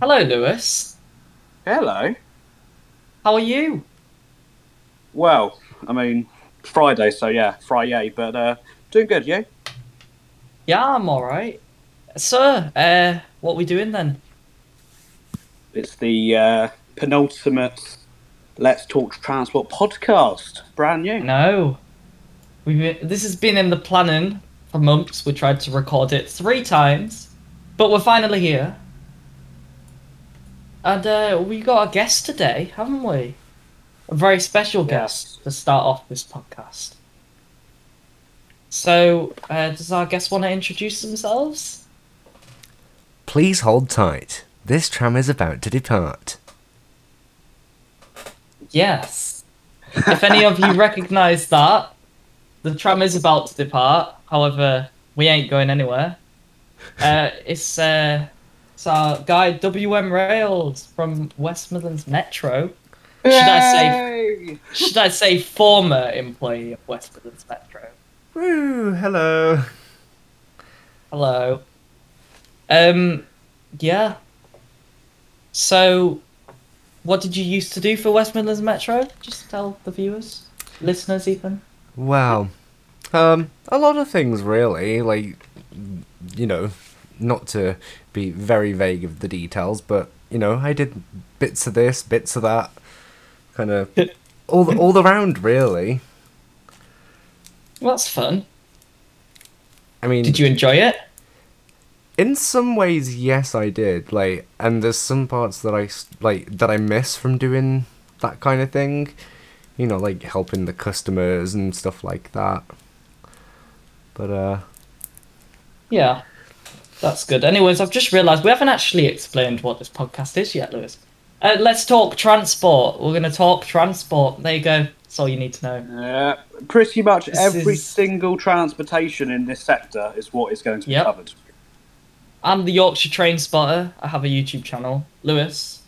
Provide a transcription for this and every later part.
Hello, Lewis. Hello. How are you? Well, I mean, Friday, so yeah, Friday, but uh, doing good, you? Yeah, I'm all right. Sir, uh, what we doing then? It's the uh, penultimate Let's Talk Transport podcast, brand new. No, we've been, this has been in the planning for months. We tried to record it three times, but we're finally here. And uh, we got a guest today, haven't we? A very special guest to start off this podcast. So, uh, does our guest want to introduce themselves? Please hold tight. This tram is about to depart. Yes. If any of you recognise that, the tram is about to depart. However, we ain't going anywhere. Uh, it's uh, it's our guy WM Rails from West Midlands Metro. Should I say? Should I say former employee of West Midlands Metro? Woo, hello. Hello. Um, yeah. So, what did you used to do for West Midlands Metro? Just tell the viewers, listeners, even. Wow. Um, a lot of things really, like you know, not to be very vague of the details, but you know, I did bits of this, bits of that, kind of all the, all around really. Well, that's fun. I mean, Did you enjoy it? in some ways, yes, I did. Like, and there's some parts that I like that I miss from doing that kind of thing. You know, like helping the customers and stuff like that. But uh, Yeah, that's good. Anyways, I've just realised we haven't actually explained what this podcast is yet, Lewis. Uh, let's talk transport. We're going to talk transport. There you go. That's all you need to know. Uh, pretty much This every is- single transportation in this sector is what is going to be Yep. covered. I'm the Yorkshire Train Spotter. I have a YouTube channel. Lewis,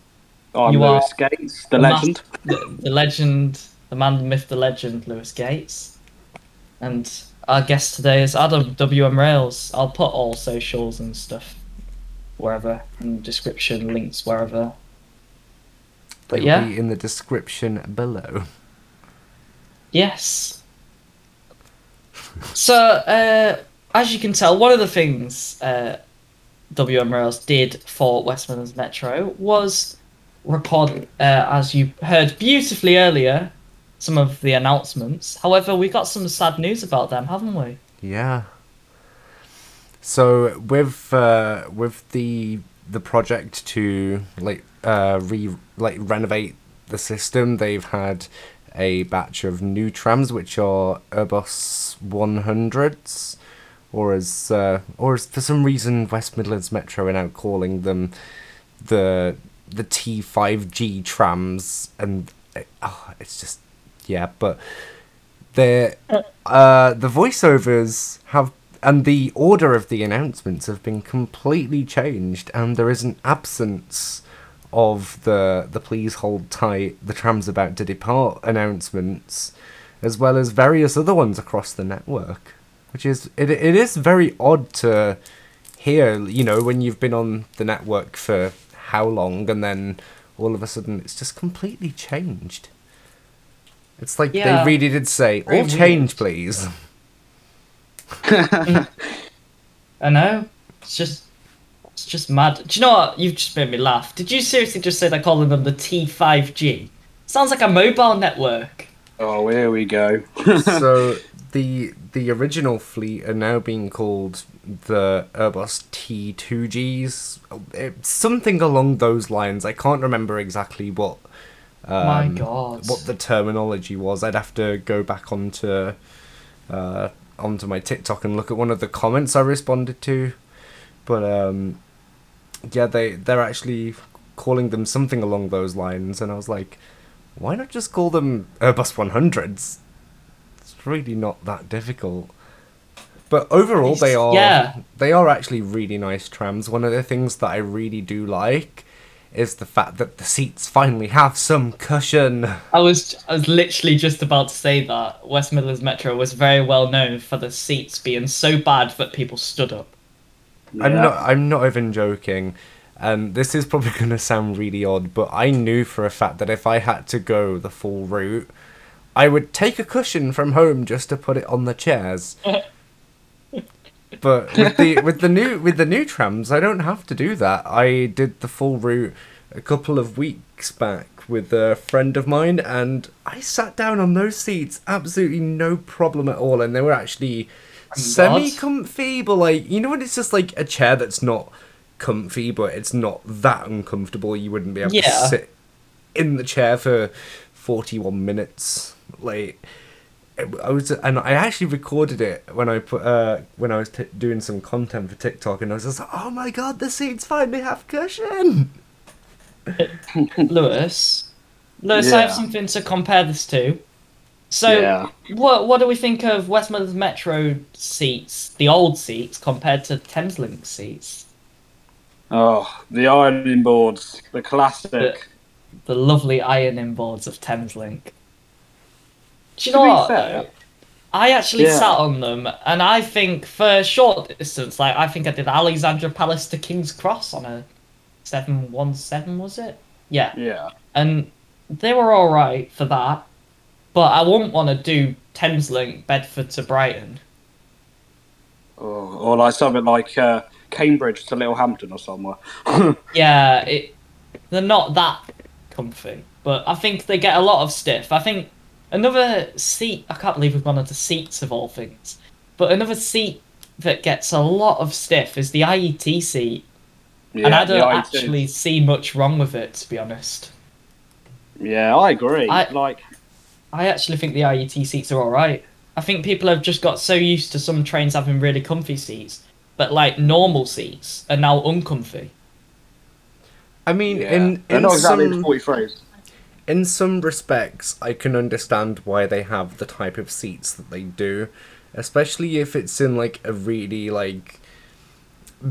I'm You Lewis are Gates, the mas- legend. the, the legend, the man, the myth, the legend, Lewis Gates. And our guest today is Adam WM Rails. I'll put all socials and stuff wherever in the description, links wherever. But they'll yeah. be in the description below. Yes. So, uh, as you can tell, one of the things uh, WM Rails did for West Midlands Metro was record, uh, as you heard beautifully earlier, some of the announcements. However, we got some sad news about them, haven't we? Yeah. So with uh, with the the project to like uh, re like renovate the system, they've had a batch of new trams which are Urbos 100s, or as uh, or as for some reason West Midlands Metro are now calling them the the T5G trams, and uh, oh, it's just yeah, but they're uh, the voiceovers have and the order of the announcements have been completely changed, and there is an absence of the the please hold tight, the tram's about to depart announcements, as well as various other ones across the network, which is it it is very odd to hear, you know, when you've been on the network for how long, and then all of a sudden it's just completely changed. It's like Yeah. they really did say, Very all weird. change, please. I know. It's just. It's just mad. Do you know what? You've just made me laugh. Did you seriously just say they're calling them the T5G? Sounds like a mobile network. Oh, here we go. so the the original fleet are now being called the Urbos T2Gs. It's something along those lines. I can't remember exactly what My um, God. what the terminology was. I'd have to go back onto uh, onto my TikTok and look at one of the comments I responded to. But um, yeah, they they're actually calling them something along those lines, and I was like, why not just call them Urbos 100s? It's really not that difficult. But overall, they are Yeah. they are actually really nice trams. One of the things that I really do like is the fact that the seats finally have some cushion. I was I was literally just about to say that West Midlands Metro was very well known for the seats being so bad that people stood up. I'm not. I'm not even joking. And this is probably going to sound really odd, but I knew for a fact that if I had to go the full route, I would take a cushion from home just to put it on the chairs. but with the with the new with the new trams, I don't have to do that. I did the full route a couple of weeks back with a friend of mine, and I sat down on those seats, absolutely no problem at all, and they were actually semi comfy, but like you know when it's just like a chair that's not comfy, but it's not that uncomfortable. You wouldn't be able Yeah. to sit in the chair for forty one minutes, like. I was, and I actually recorded it when I put, uh, when I was t- doing some content for TikTok, and I was just like, "Oh my god, the seats finally have cushion." Lewis, Lewis, I have something to compare this to. So, Yeah. what what do we think of Westminster Metro seats, the old seats, compared to Thameslink seats? Oh, the ironing boards, the classic. The lovely ironing boards of Thameslink. Do you To know what? fair- I actually Yeah. sat on them, and I think for short distance, like I think I did Alexandra Palace to King's Cross on a seven one seven, was it? Yeah, Yeah. and they were all right for that, but I wouldn't want to do Thameslink Bedford to Brighton. Oh, or like something like uh, Cambridge to Littlehampton or somewhere. Yeah, it they're not that comfy, but I think they get a lot of stiff. I think another seat. I can't believe we've gone into seats of all things, but another seat that gets a lot of stiff is the IET seat, yeah, and I don't actually see much wrong with it, to be honest. Yeah, I agree. I- Like, I actually think the IET seats are all right. I think people have just got so used to some trains having really comfy seats, but like normal seats are now uncomfy. I mean, yeah. in they're in not exactly some the 43s. In some respects, I can understand why they have the type of seats that they do, especially if it's in like a really like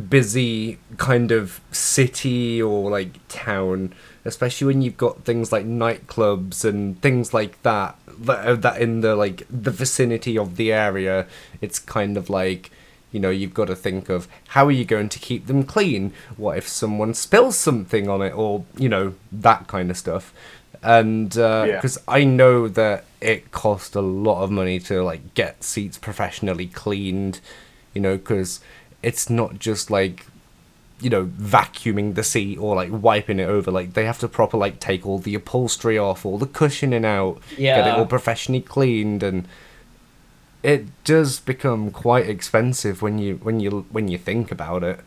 busy kind of city or like town. Especially when you've got things like nightclubs and things like that that that in the like the vicinity of the area, it's kind of like you know you've got to think of how are you going to keep them clean? What if someone spills something on it or you know that kind of stuff. And uh, Yeah. because i know that it cost a lot of money to like get seats professionally cleaned you know because it's not just like you know vacuuming the seat or like wiping it over. Like they have to proper like take all the upholstery off all the cushioning out get it all professionally cleaned and it does become quite expensive when you when you when you think about it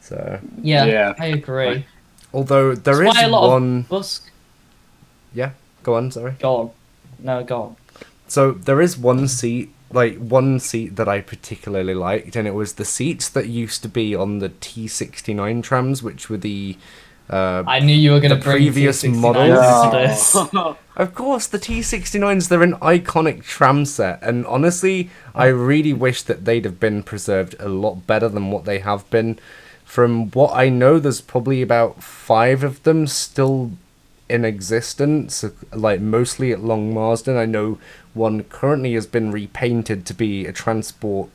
so Yeah, Yeah. I agree. although there That's is a lot one of bus yeah go on sorry Go on. No, go on. So there is one seat, like one seat that I particularly liked, and it was the seats that used to be on the T69 trams, which were the. Uh, I knew you were going to The bring previous T69 models? into of course, the T69s, they're an iconic tram set, and honestly, I really wish that they'd have been preserved a lot better than what they have been. From what I know, there's probably about five of them still in existence, like mostly at Long Marston. I know one currently has been repainted to be a transport.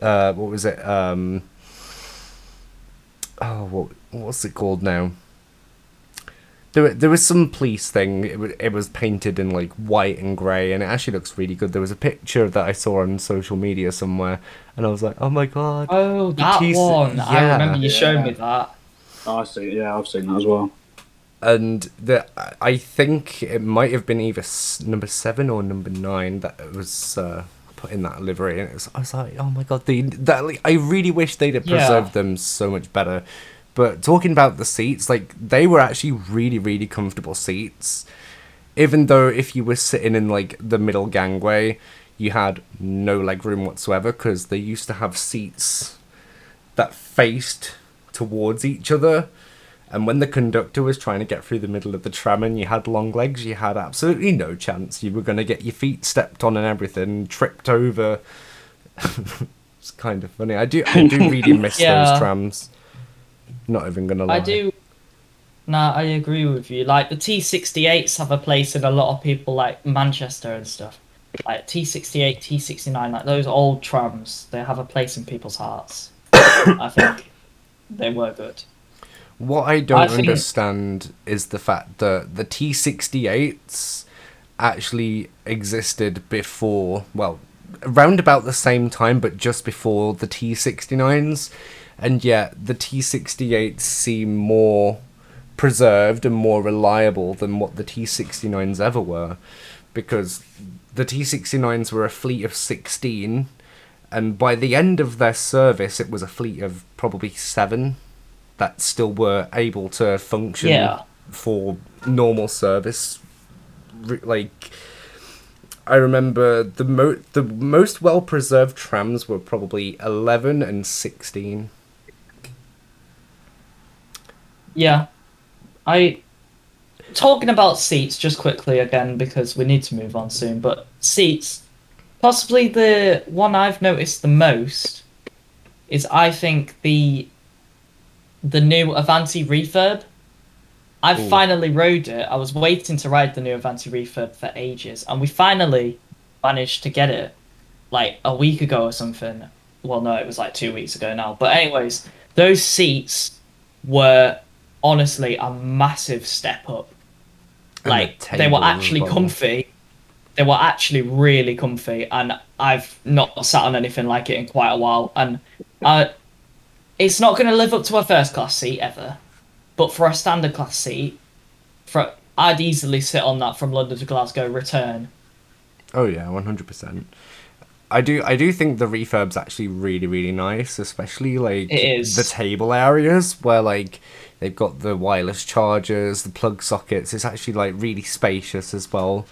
Uh, what was it? Um, oh, what what's it called now? There, there was some police thing. It, wa- it was painted in like white and grey, and it actually looks really good. There was a picture that I saw on social media somewhere, and I was like, "Oh my god!" Oh, that T- one. I yeah. remember you showed me Yeah. that. I see. Yeah, I've seen that as well. and the I think it might have been either number seven or number nine that was uh, put in that livery, and it was, I was like, oh my god, they that like, I really wish they'd have Yeah. preserved them so much better. But talking about the seats, like they were actually really really comfortable seats, even though if you were sitting in like the middle gangway, you had no leg room whatsoever because they used to have seats that faced towards each other. And when the conductor was trying to get through the middle of the tram and you had long legs, you had absolutely no chance. You were going to get your feet stepped on and everything, tripped over. it's kind of funny. I do, I do really miss Yeah. those trams. Not even gonna lie. I do. Nah, I agree with you. Like the T68s have a place in a lot of people, like Manchester and stuff. Like T68, T69, like those old trams, they have a place in people's hearts. I think. they were good. What I don't I think- understand is the fact that the T68s actually existed before, well, around about the same time, but just before the T69s, and yet the T68s seem more preserved and more reliable than what the T69s ever were, because the T69s were a fleet of 16, and by the end of their service, it was a fleet of probably seven that still were able to function Yeah. for normal service. Like, I remember the mo- the most well preserved trams were probably eleven and sixteen. Yeah. I talking about seats just quickly again because we need to move on soon, but seats possibly the one I've noticed the most is I think the the new Avanti refurb. I Ooh. finally rode it. I was waiting to ride the new Avanti refurb for ages, and we finally managed to get it like a week ago or something. Well, no, it was like two weeks ago now. But anyways, those seats were honestly a massive step up. And the Like they were actually well. comfy. They were actually really comfy, and I've not sat on anything like it in quite a while. And uh, it's not going to live up to a first class seat ever, but for a standard class seat, for I'd easily sit on that from London to Glasgow return. Oh yeah, one hundred percent. I do I do think the refurb's actually really really nice, especially like the table areas where like they've got the wireless chargers, the plug sockets. It's actually like really spacious as well.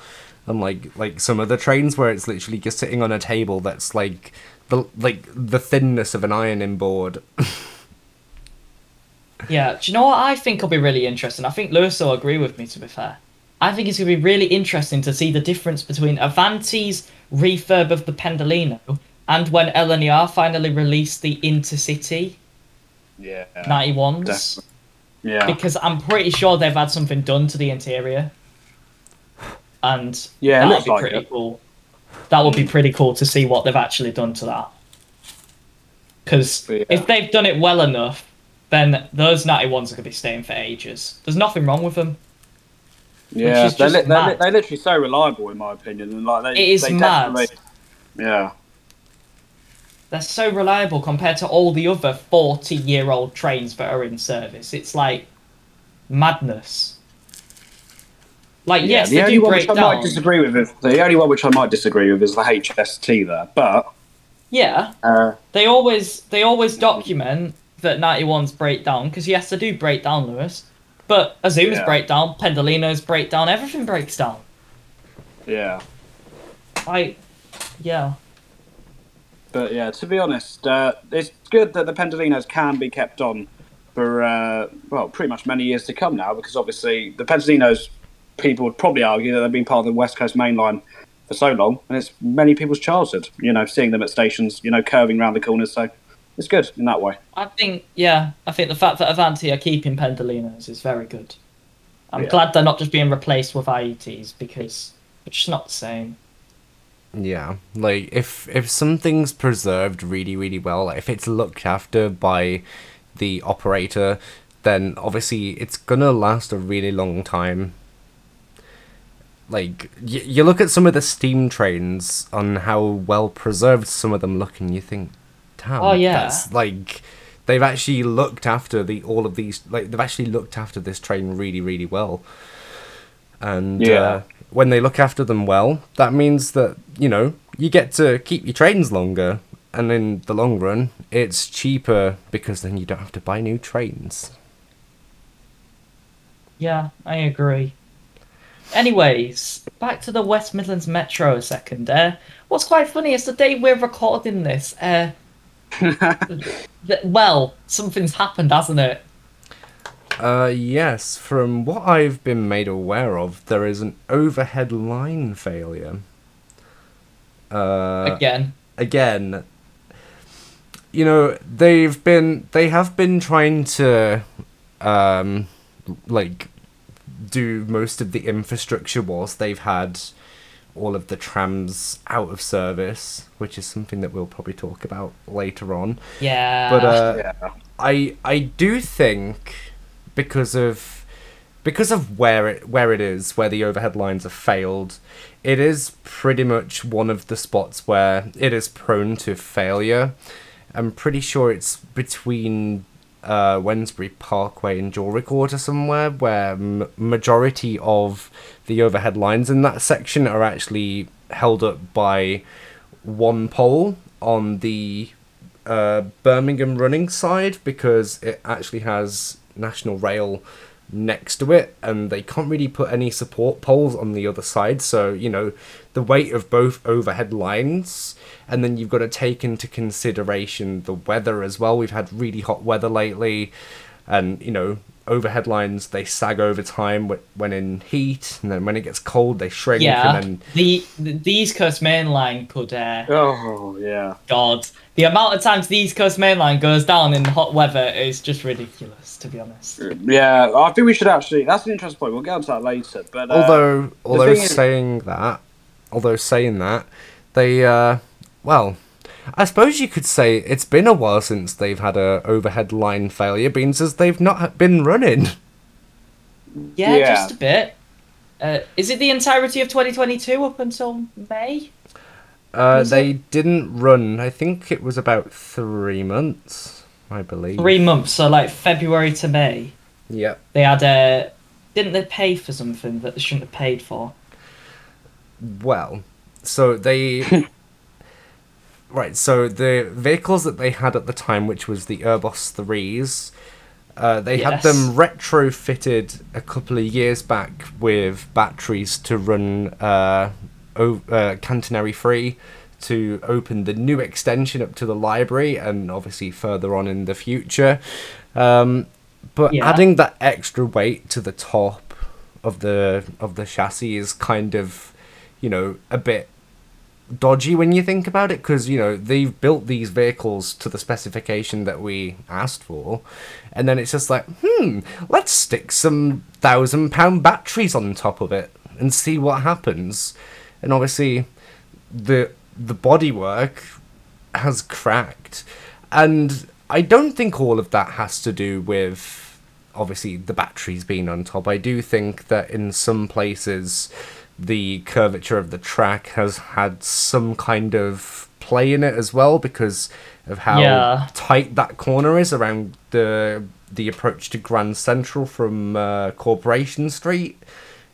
Unlike like some other trains where it's literally just sitting on a table that's like the like the thinness of an ironing board. Yeah, do you know what I think will be really interesting? I think Lewis will agree with me, to be fair. I think it's going to be really interesting to see the difference between Avanti's refurb of the Pendolino and when LNER finally released the Intercity Yeah. 91s. definitely. Yeah. Because I'm pretty sure they've had something done to the interior. And Yeah, that would be like pretty it. cool. That would be mm. pretty cool to see what they've actually done to that. Because Yeah. if they've done it well enough, then those 91s are going to be staying for ages. There's nothing wrong with them. Yeah, they're, li- they're, li- they're literally so reliable in my opinion, and like they, It is they mad. Yeah, They're so reliable compared to all the other 40 year old trains that are in service. It's like madness. Like, yes, the they only do one break which I might disagree with is the only one which I might disagree with is the HST there, but Yeah, uh, they always they always document that 91s break down because yes, they do break down, Lewis. But Azuma's Yeah. break down, Pendolino's break down, everything breaks down. yeah, I, yeah, but yeah. To be honest, uh, it's good that the Pendolinos can be kept on for uh, well, pretty much many years to come now, because obviously the Pendolinos, people would probably argue that they've been part of the West Coast Main Line for so long, and it's many people's childhood. You know, seeing them at stations, you know, curving round the corners, so it's good in that way. I think yeah, I think the fact that Avanti are keeping Pendolinos is very good. I'm Yeah. glad they're not just being replaced with IETs because it's just not the same. Yeah, like if if something's preserved really really well, like if it's looked after by the operator, then obviously it's gonna last a really long time. Like y- you look at some of the steam trains on how well preserved some of them look, and you think, damn, Oh, yeah. that's like they've actually looked after the all of these like they've actually looked after this train really really well. And Yeah. uh, when they look after them well, that means that you know you get to keep your trains longer, and in the long run, it's cheaper because then you don't have to buy new trains. Yeah, I agree. Anyways, back to the West Midlands Metro a second. Uh, what's quite funny is the day we're recording this. Uh, th- well, something's happened, hasn't it? Uh, yes, from what I've been made aware of, there is an overhead line failure. Uh, Again. again, you know, they've been they have been trying to um like do most of the infrastructure whilst they've had all of the trams out of service, which is something that we'll probably talk about later on. Yeah. But uh yeah. I I do think because of because of where it where it is, where the overhead lines have failed, it is pretty much one of the spots where it is prone to failure. I'm pretty sure it's between uh, Wednesbury Parkway and Jewellery Quarter somewhere, where m- majority of the overhead lines in that section are actually held up by one pole on the uh, Birmingham running side because it actually has National Rail next to it and they can't really put any support poles on the other side. So you know the weight of both overhead lines and then you've got to take into consideration the weather as well. We've had really hot weather lately and you know overhead lines they sag over time wh- when in heat and then when it gets cold they shrink Yeah, and then the, the the East Coast Main Line could. Uh, Oh yeah. God, the amount of times the East Coast Main Line goes down in hot weather is just ridiculous, to be honest. Yeah, I think we should actually. That's an interesting point. We'll get onto that later. But uh, although although thing is- saying that although saying that they uh well I suppose you could say it's been a while since they've had a overhead line failure, being as they've not been running. Yeah, Yeah. just a bit. Uh, is it the entirety of 2022 up until May? Uh, Was they didn't run. I think it was about three months, I believe. Three months, so like February to May. Yep. They had a. Didn't they pay for something that they shouldn't have paid for? Well, so they. right, so the vehicles that they had at the time, which was the Urbos 3s, uh, they had them retrofitted a couple of years back with batteries to run uh, o- uh, catenary free to open the new extension up to the library and obviously further on in the future. Um, but Yeah. adding that extra weight to the top of the of the chassis is kind of, you know, a bit dodgy when you think about it because you know they've built these vehicles to the specification that we asked for and then it's just like hmm let's stick some thousand pound batteries on top of it and see what happens. And obviously the the bodywork has cracked. And i don't think all of that has to do with obviously the batteries being on top. I do think that in some places the curvature of the track has had some kind of play in it as well because of how Yeah. tight that corner is around the the approach to Grand Central from uh, Corporation Street.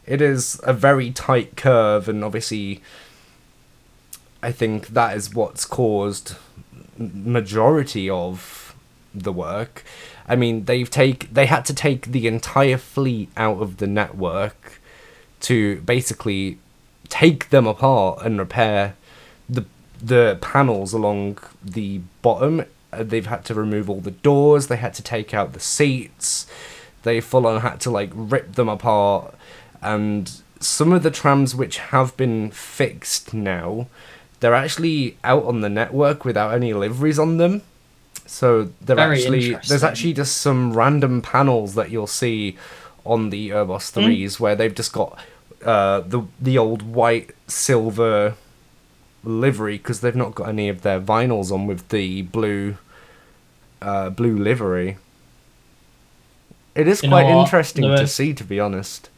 It is a very tight curve, and obviously, I think that is what's caused majority of the work. I mean, they've take they had to take the entire fleet out of the network to basically take them apart and repair the the panels along the bottom. Uh, they've had to remove all the doors. They had to take out the seats. They full on had to like rip them apart. And some of the trams which have been fixed now, they're actually out on the network without any liveries on them. So they're Very actually there's actually just some random panels that you'll see on the Urbos Hmm. threes where they've just got uh, the the old white silver livery because they've not got any of their vinyls on with the blue uh, blue livery. It is You quite interesting think to see, to be honest.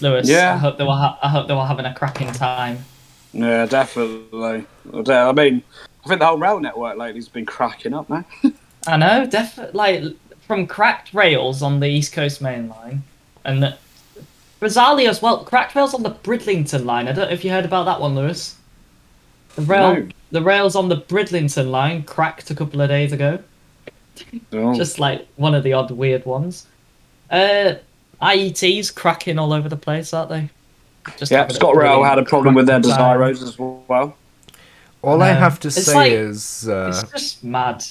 Lewis, Yeah. I hope they were. Ha- I hope they were having a cracking time. Yeah, definitely. I mean, I think the whole rail network lately's been cracking up now. I know, definitely. Like from cracked rails on the East Coast Main Line, and the, bizarrely as well, cracked rails on the Bridlington line. I don't know if you heard about that one, Lewis. The rail, No. the rails on the Bridlington line cracked a couple of days ago. Oh. Just like one of the odd weird ones. Uh, IET's cracking all over the place, aren't they? Just yeah, having a ScotRail had a problem with their cracking time. Desiros as well. All I Um, have to say like- is, uh, It's just mad.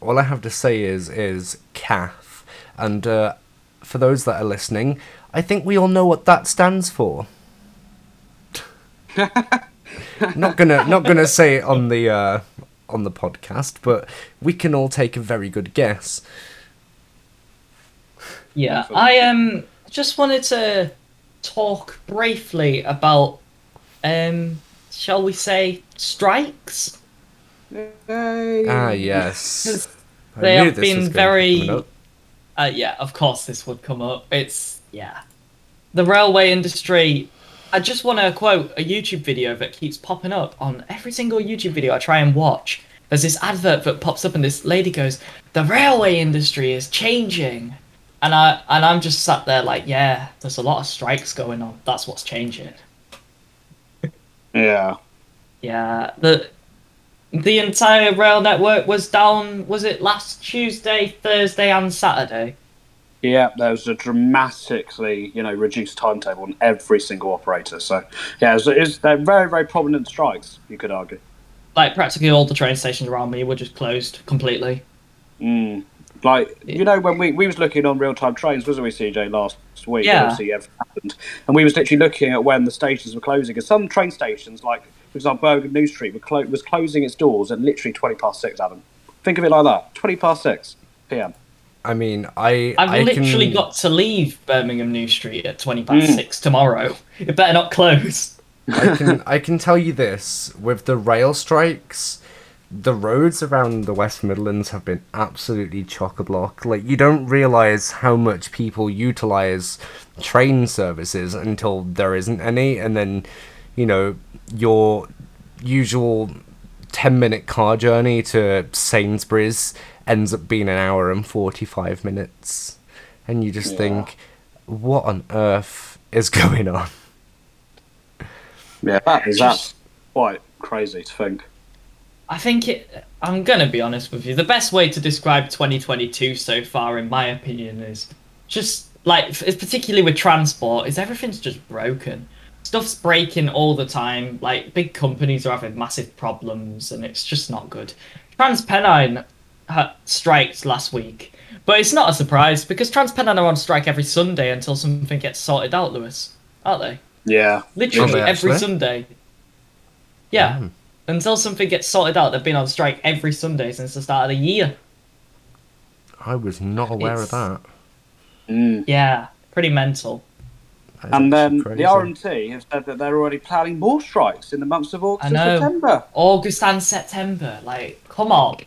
All I have to say is, is CAF, and uh, for those that are listening, I think we all know what that stands for. not gonna, not gonna say it on the uh, on the podcast, but we can all take a very good guess. Yeah, I um just wanted to talk briefly about um shall we say strikes? Yay. Ah, yes. They have been going to be very. Uh, yeah, of course this would come up. It's yeah, the railway industry. I just want to quote a YouTube video that keeps popping up on every single YouTube video I try and watch. There's this advert that pops up, and this lady goes, "The railway industry is changing," and I and I'm just sat there like, "Yeah, there's a lot of strikes going on. That's what's changing." Yeah. Yeah, the the entire rail network was down. Was it last Tuesday, Thursday, and Saturday? Yeah, there was a dramatically, you know, reduced timetable on every single operator. So, yeah, it's, it's they're very, very prominent strikes. You could argue. Like practically all the train stations around me were just closed completely. Mm. Like you know, when we, we was looking on real time trains, wasn't we, CJ, last week? Yeah. Obviously, happened, and we was literally looking at when the stations were closing. And some train stations, like for example, Bergen New Street, were clo- was closing its doors at literally twenty past six. Adam, think of it like that: twenty past six p.m. I mean, I I've I literally can, got to leave Birmingham New Street at twenty past Mm. six tomorrow. It better not close. I can I can tell you this with the rail strikes, the roads around the West Midlands have been absolutely chock a block. Like you don't realize how much people utilize train services until there isn't any, and then you know your usual ten minute car journey to Sainsbury's ends up being an hour and forty five minutes, and you just Yeah. think, what on earth is going on? Yeah, that is Just- that's quite crazy to think. I think it. I'm gonna be honest with you. The best way to describe 2022 so far, in my opinion, is just like, f- particularly with transport, is everything's just broken. Stuff's breaking all the time. Like big companies are having massive problems, and it's just not good. TransPennine ha- striked last week, but it's not a surprise because TransPennine are on strike every Sunday until something gets sorted out, Lewis, aren't they? Yeah, Literally they every? Sunday. Yeah. Mm. Until something gets sorted out, they've been on strike every Sunday since the start of the year. I was not aware It's- of that. Mm. Yeah, pretty mental. That is And then actually the RMT have said that they're already planning more strikes in the months of August and. September. August and September. Like, come on.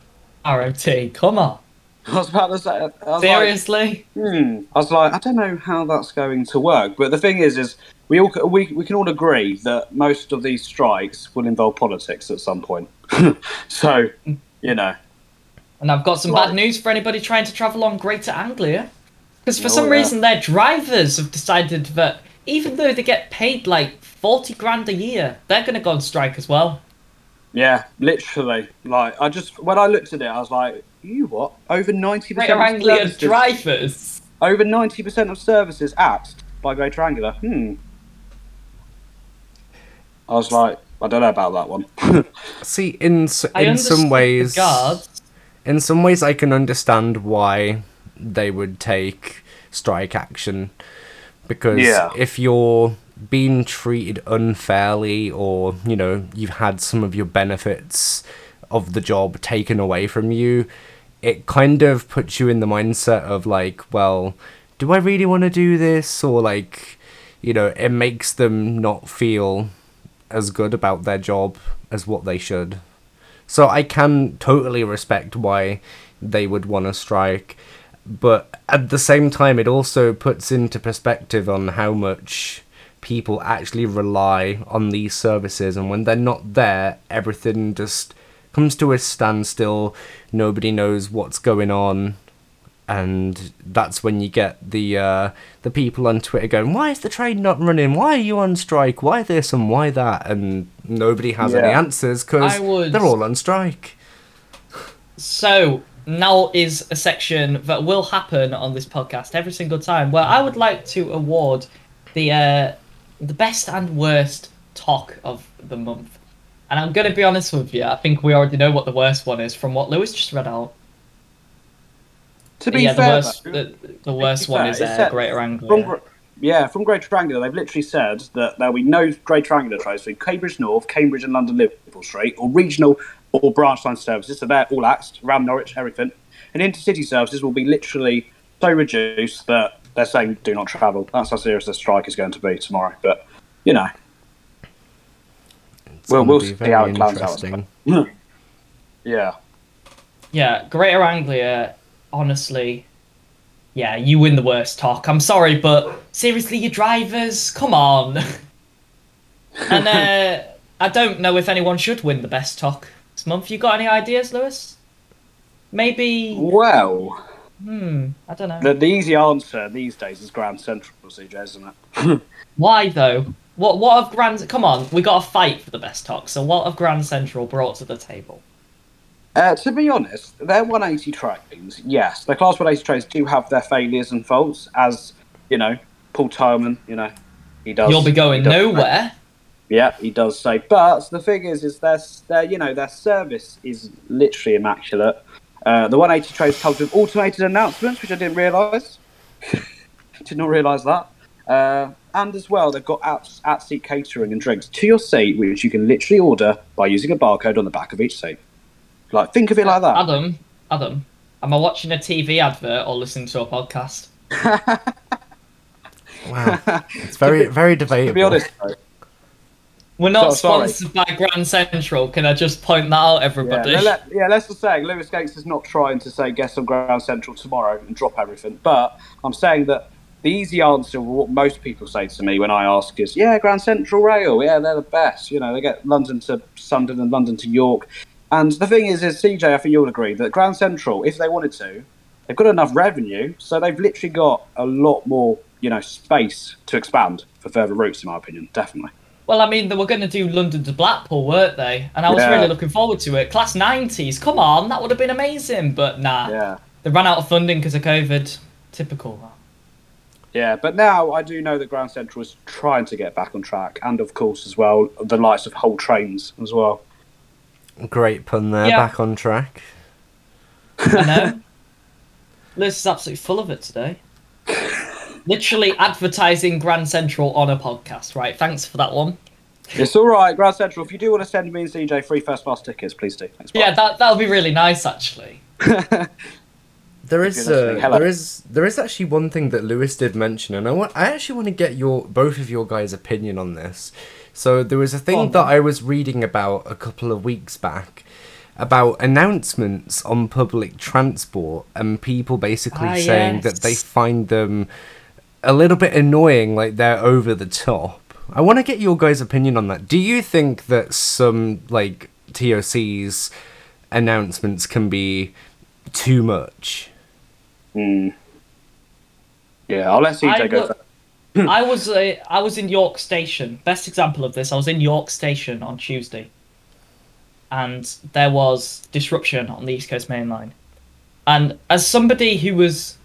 RMT, come on. I was about to say, I was like, Seriously? Hmm. I was like, I don't know how that's going to work. But the thing is, is we all we, we can all agree that most of these strikes will involve politics at some point. so, you know, And I've got some Right. bad news for anybody trying to travel on Greater Anglia. Because for Oh, some yeah. reason, their drivers have decided that even though they get paid like 40 grand a year, they're going to go on strike as well. yeah, literally. Like, I just when I looked at it, I was like, you what? Over ninety Greater percent of Anglia services, drivers. over ninety percent of services axed by Greater Anglia. Hmm. I was like, I don't know about that one. See, in in some ways, guards. in some ways, I can understand why they would take strike action because Yeah. if you're being treated unfairly, or you know, you've had some of your benefits of the job taken away from you, it kind of puts you in the mindset of like, well, do I really want to do this, or like, you know, it makes them not feel as good about their job as what they should. So I can totally respect why they would want to strike, but at the same time, it also puts into perspective on how much people actually rely on these services, and when they're not there, everything just comes to a standstill. Nobody knows what's going on, and that's when you get the uh, the people on Twitter going, "Why is the train not running? Why are you on strike? Why this and why that?" And nobody has any answers because would- they're all on strike. So now is a section that will happen on this podcast every single time where I would like to award the uh, the best and worst TOC of the month. And I'm gonna be honest with you, I think we already know what the worst one is from what Lewis just read out. to be yeah, the fair, worst though, the, the worst one fair, is uh, Greater Anglia. Gr- yeah, from Greater Anglia, they've literally said that there'll be no Greater Anglia trains between Cambridge North, Cambridge and London Liverpool Street, or regional or branch line services. So they're all axed around Norwich, everything. And intercity services will be literally so reduced that they're saying do not travel. That's how serious the strike is going to be tomorrow. But you know, It's Well, we'll be see how it plans out. interesting. yeah. Yeah, Greater Anglia, honestly, yeah, you win the worst TOC. I'm sorry, but seriously, you drivers, come on. and uh, I don't know if anyone should win the best TOC this month. You got any ideas, Lewis? Maybe. Well, Hmm. I don't know. the, the easy answer these days is Grand Central, CJ, isn't it? Why though? What what have Grand? Come on, we got to fight for the best TOC. So what have Grand Central brought to the table? Uh, to be honest, their 180 trains, yes, the Class 180 trains do have their failures and faults, as, you know, Paul Tyman, you know, he does. You'll be going does- nowhere. Yeah, he does say. But the thing is, is their, their you know, their service is literally immaculate. Uh, the 180 trains comes with automated announcements, which I didn't realise. Did not realise that. Uh, and as well, they've got at, at seat catering and drinks to your seat, which you can literally order by using a barcode on the back of each seat. Like, think of it like that. Adam, Adam, am I watching a TV advert or listening to a podcast? Wow, it's very very debatable. To be honest, though, We're not So- sorry. sponsored by Grand Central. Can I just point that out, everybody? no, let, yeah, let's just say Lewis Gates is not trying to say guest on Grand Central tomorrow and drop everything, but I'm saying that the easy answer, what most people say to me when I ask is, yeah, Grand Central Rail, yeah, they're the best. You know, they get London to Sunderland and London to York. And the thing is, is CJ, I think you'll agree that Grand Central, if they wanted to, they've got enough revenue, so they've literally got a lot more, you know, space to expand for further routes, in my opinion, definitely. Well, I mean, they were going to do London to Blackpool, weren't they? And I was Yeah. really looking forward to it. Class 90s, come on, that would have been amazing. But nah, Yeah. they ran out of funding because of COVID. Typical. Yeah, but now I do know that Grand Central is trying to get back on track, and of course as well the likes of Hull Trains as well. Great pun there. Yeah. Back on track. I know. Lewis is absolutely full of it today. Literally advertising Grand Central on a podcast, right? Thanks for that one. It's all right, Grand Central. If you do want to send me and CJ free first class tickets, please do. Thanks. Yeah, that that'll be really nice, actually. There If is you're listening, uh, hello. there is there is actually one thing that Lewis did mention, and I want I actually want to get your both of your guys' opinion on this. So there was a thing Go on, that. I was reading about a couple of weeks back about announcements on public transport and people basically Ah, saying that they find them a little bit annoying, like they're over the top. I want to get your guys' opinion on that. Do you think that some like TOC's announcements can be too much? Hmm. Yeah, I'll let CJ I go. look- first. I was uh, I was in York Station. Best example of this, I was in York Station on Tuesday, and there was disruption on the East Coast Main Line. And as somebody who was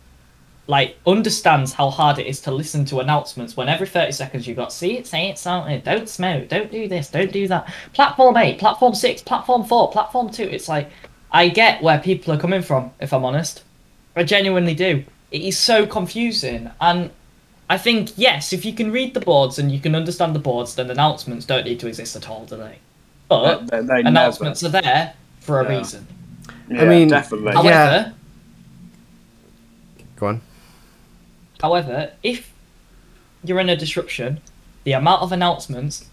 like understands how hard it is to listen to announcements when every 30 seconds you've got see it say it sound it don't smoke don't do this don't do that. Platform 8 platform 6 platform 4 platform 2 it's like i get where people are coming from if i'm honest. I genuinely do. It is so confusing. And i think yes if you can read the boards and you can understand the boards then announcements don't need to exist at all do they? But They- they announcements are there for a Yeah. reason. Yeah, mean, definitely. however Yeah. Go on. However, if you're in a disruption, the amount of announcements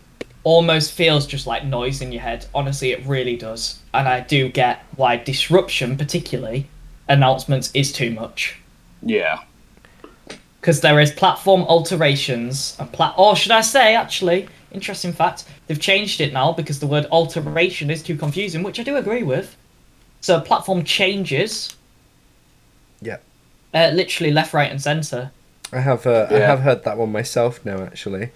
almost feels just like noise in your head. Honestly, it really does. And I do get why disruption, particularly, announcements is too much. yeah. Because there is platform alterations and plat or should I say actually, interesting fact, they've changed it now because the word alteration is too confusing, which I do agree with. So platform changes. Uh, literally left, right, and centre. I have uh, I have heard that one myself now actually.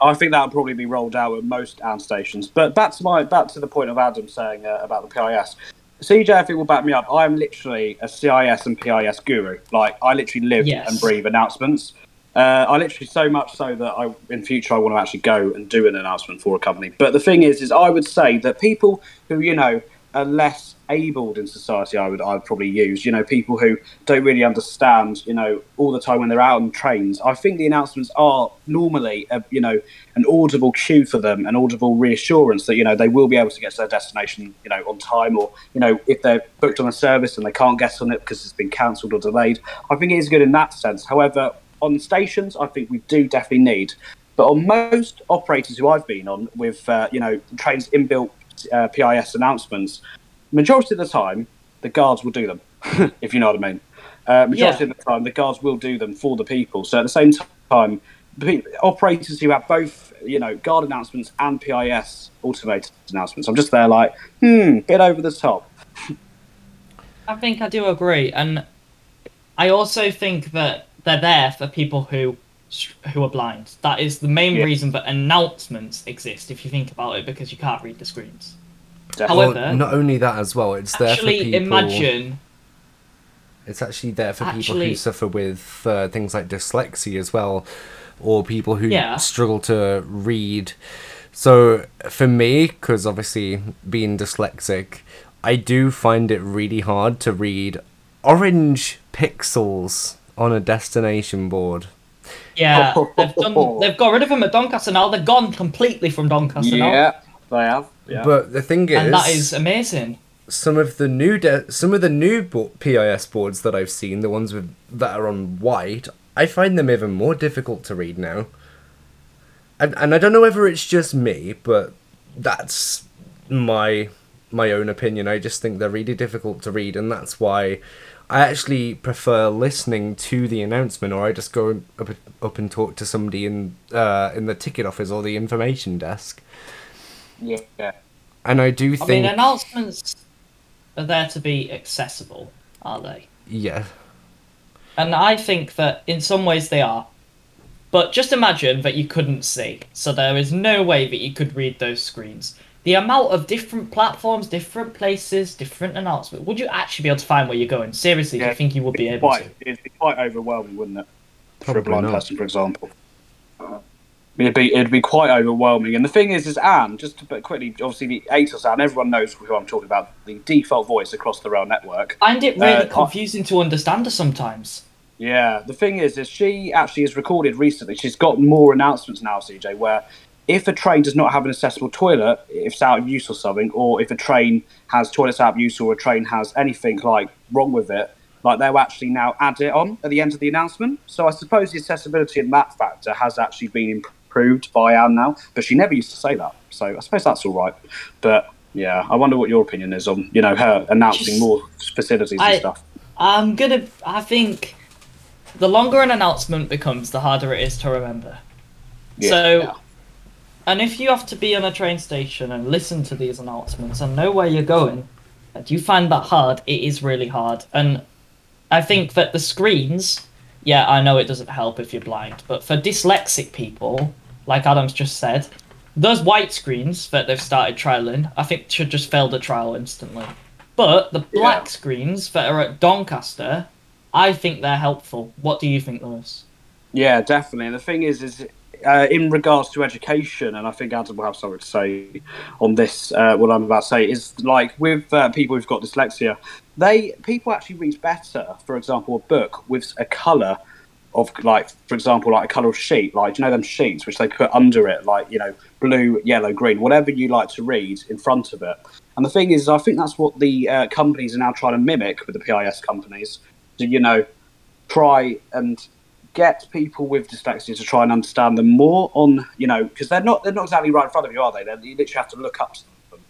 I think that'll probably be rolled out at most AND stations. But back to my back to the point of Adam saying uh, about the PIS. CJ, I think will back me up. I'm literally a CIS and PIS guru. Like I literally live Yes. and breathe announcements. Uh, I literally so much so that I, in future, I want to actually go and do an announcement for a company. But the thing is, is I would say that people who you know are less abled in society, I would I'd probably use. You know, people who don't really understand, you know, all the time when they're out on trains. I think the announcements are normally, a, you know, an audible cue for them, an audible reassurance that you know they will be able to get to their destination, you know, on time, or you know, if they're booked on a service and they can't get on it because it's been cancelled or delayed. I think it is good in that sense. However, on stations, I think we do definitely need. But on most operators who I've been on with, uh, you know, trains inbuilt uh, PIS announcements, majority of the time, the guards will do them, if you know what I mean. Uh, majority Yeah. of the time, the guards will do them for the people. So at the same time, operators who have both, you know, guard announcements and PIS automated announcements, I'm just there like, hmm, bit over the top. I think I do agree, and I also think that they're there for people who who are blind. That is the main Yeah. reason that announcements exist. If you think about it, because you can't read the screens. Definitely. However- Well, not only that as well, it's there for people. imagine It's actually there for people who suffer with uh, things like dyslexia as well, or people who Yeah. struggle to read. So for me, because obviously being dyslexic, I do find it really hard to read orange pixels on a destination board. Yeah, they've done. They've got rid of them at Doncaster now. They're gone completely from Doncaster now, yeah, they have. Yeah. But the thing is, and that is amazing. some of the new de- some of the new bo- PIS boards that I've seen, the ones with that are on white, I find them even more difficult to read now. And and I don't know whether it's just me, but that's my my own opinion. I just think they're really difficult to read, and that's why I actually prefer listening to the announcement, or I just go up up and talk to somebody in uh, in the ticket office or the information desk. yeah. And I do I think, mean, announcements are there to be accessible, are they? yeah, And I think that in some ways they are. But just imagine that you couldn't see, so there is no way that you could read those screens. The amount of different platforms, different places, different announcements. Would you actually be able to find where you're going? Seriously, do you think you would be able quite, to? It'd be quite overwhelming, wouldn't it? for a blind not. person, for example. It'd be it'd be quite overwhelming. And the thing is, is Anne, just to put quickly, obviously the ATOS Anne, everyone knows who I'm talking about. The default voice across the rail network. I find it really Uh, confusing to understand her sometimes. Yeah, the thing is, is she actually has recorded recently. She's got more announcements now, CJ, where if a train does not have an accessible toilet, if it's out of use or something, or if a train has toilets out of use or a train has anything like wrong with it, like they'll actually now add it on at the end of the announcement. So I suppose the accessibility in that factor has actually been improved by Anne now, but she never used to say that. So I suppose that's all right. But yeah, I wonder what your opinion is on you know her announcing more facilities I- and stuff. I'm gonna. I think the longer an announcement becomes, the harder it is to remember. Yeah. So, and if you have to be on a train station and listen to these announcements and know where you're going, and you find that hard, it is really hard. And I think that the screens, yeah, I know it doesn't help if you're blind, but for dyslexic people, like Adam's just said, those white screens that they've started trialing, I think should just fail the trial instantly. But the black Yeah. screens that are at Doncaster, I think they're helpful. What do you think, Lewis? Yeah, definitely. And the thing is, is uh, in regards to education, and I think Adam will have something to say on this. Uh, what I'm about to say is like with uh, people who've got dyslexia, they people actually read better. For example, a book with a color of like, for example, like a color of sheet. Like, you know them sheets which they put under it, like you know, blue, yellow, green, whatever you like to read in front of it. And the thing is, I think that's what the uh, companies are now trying to mimic with the PIS companies. To you know, try and get people with dyslexia to try and understand them more on you know because they're not they're not exactly right in front of you are they? They're, you literally have to look up to them.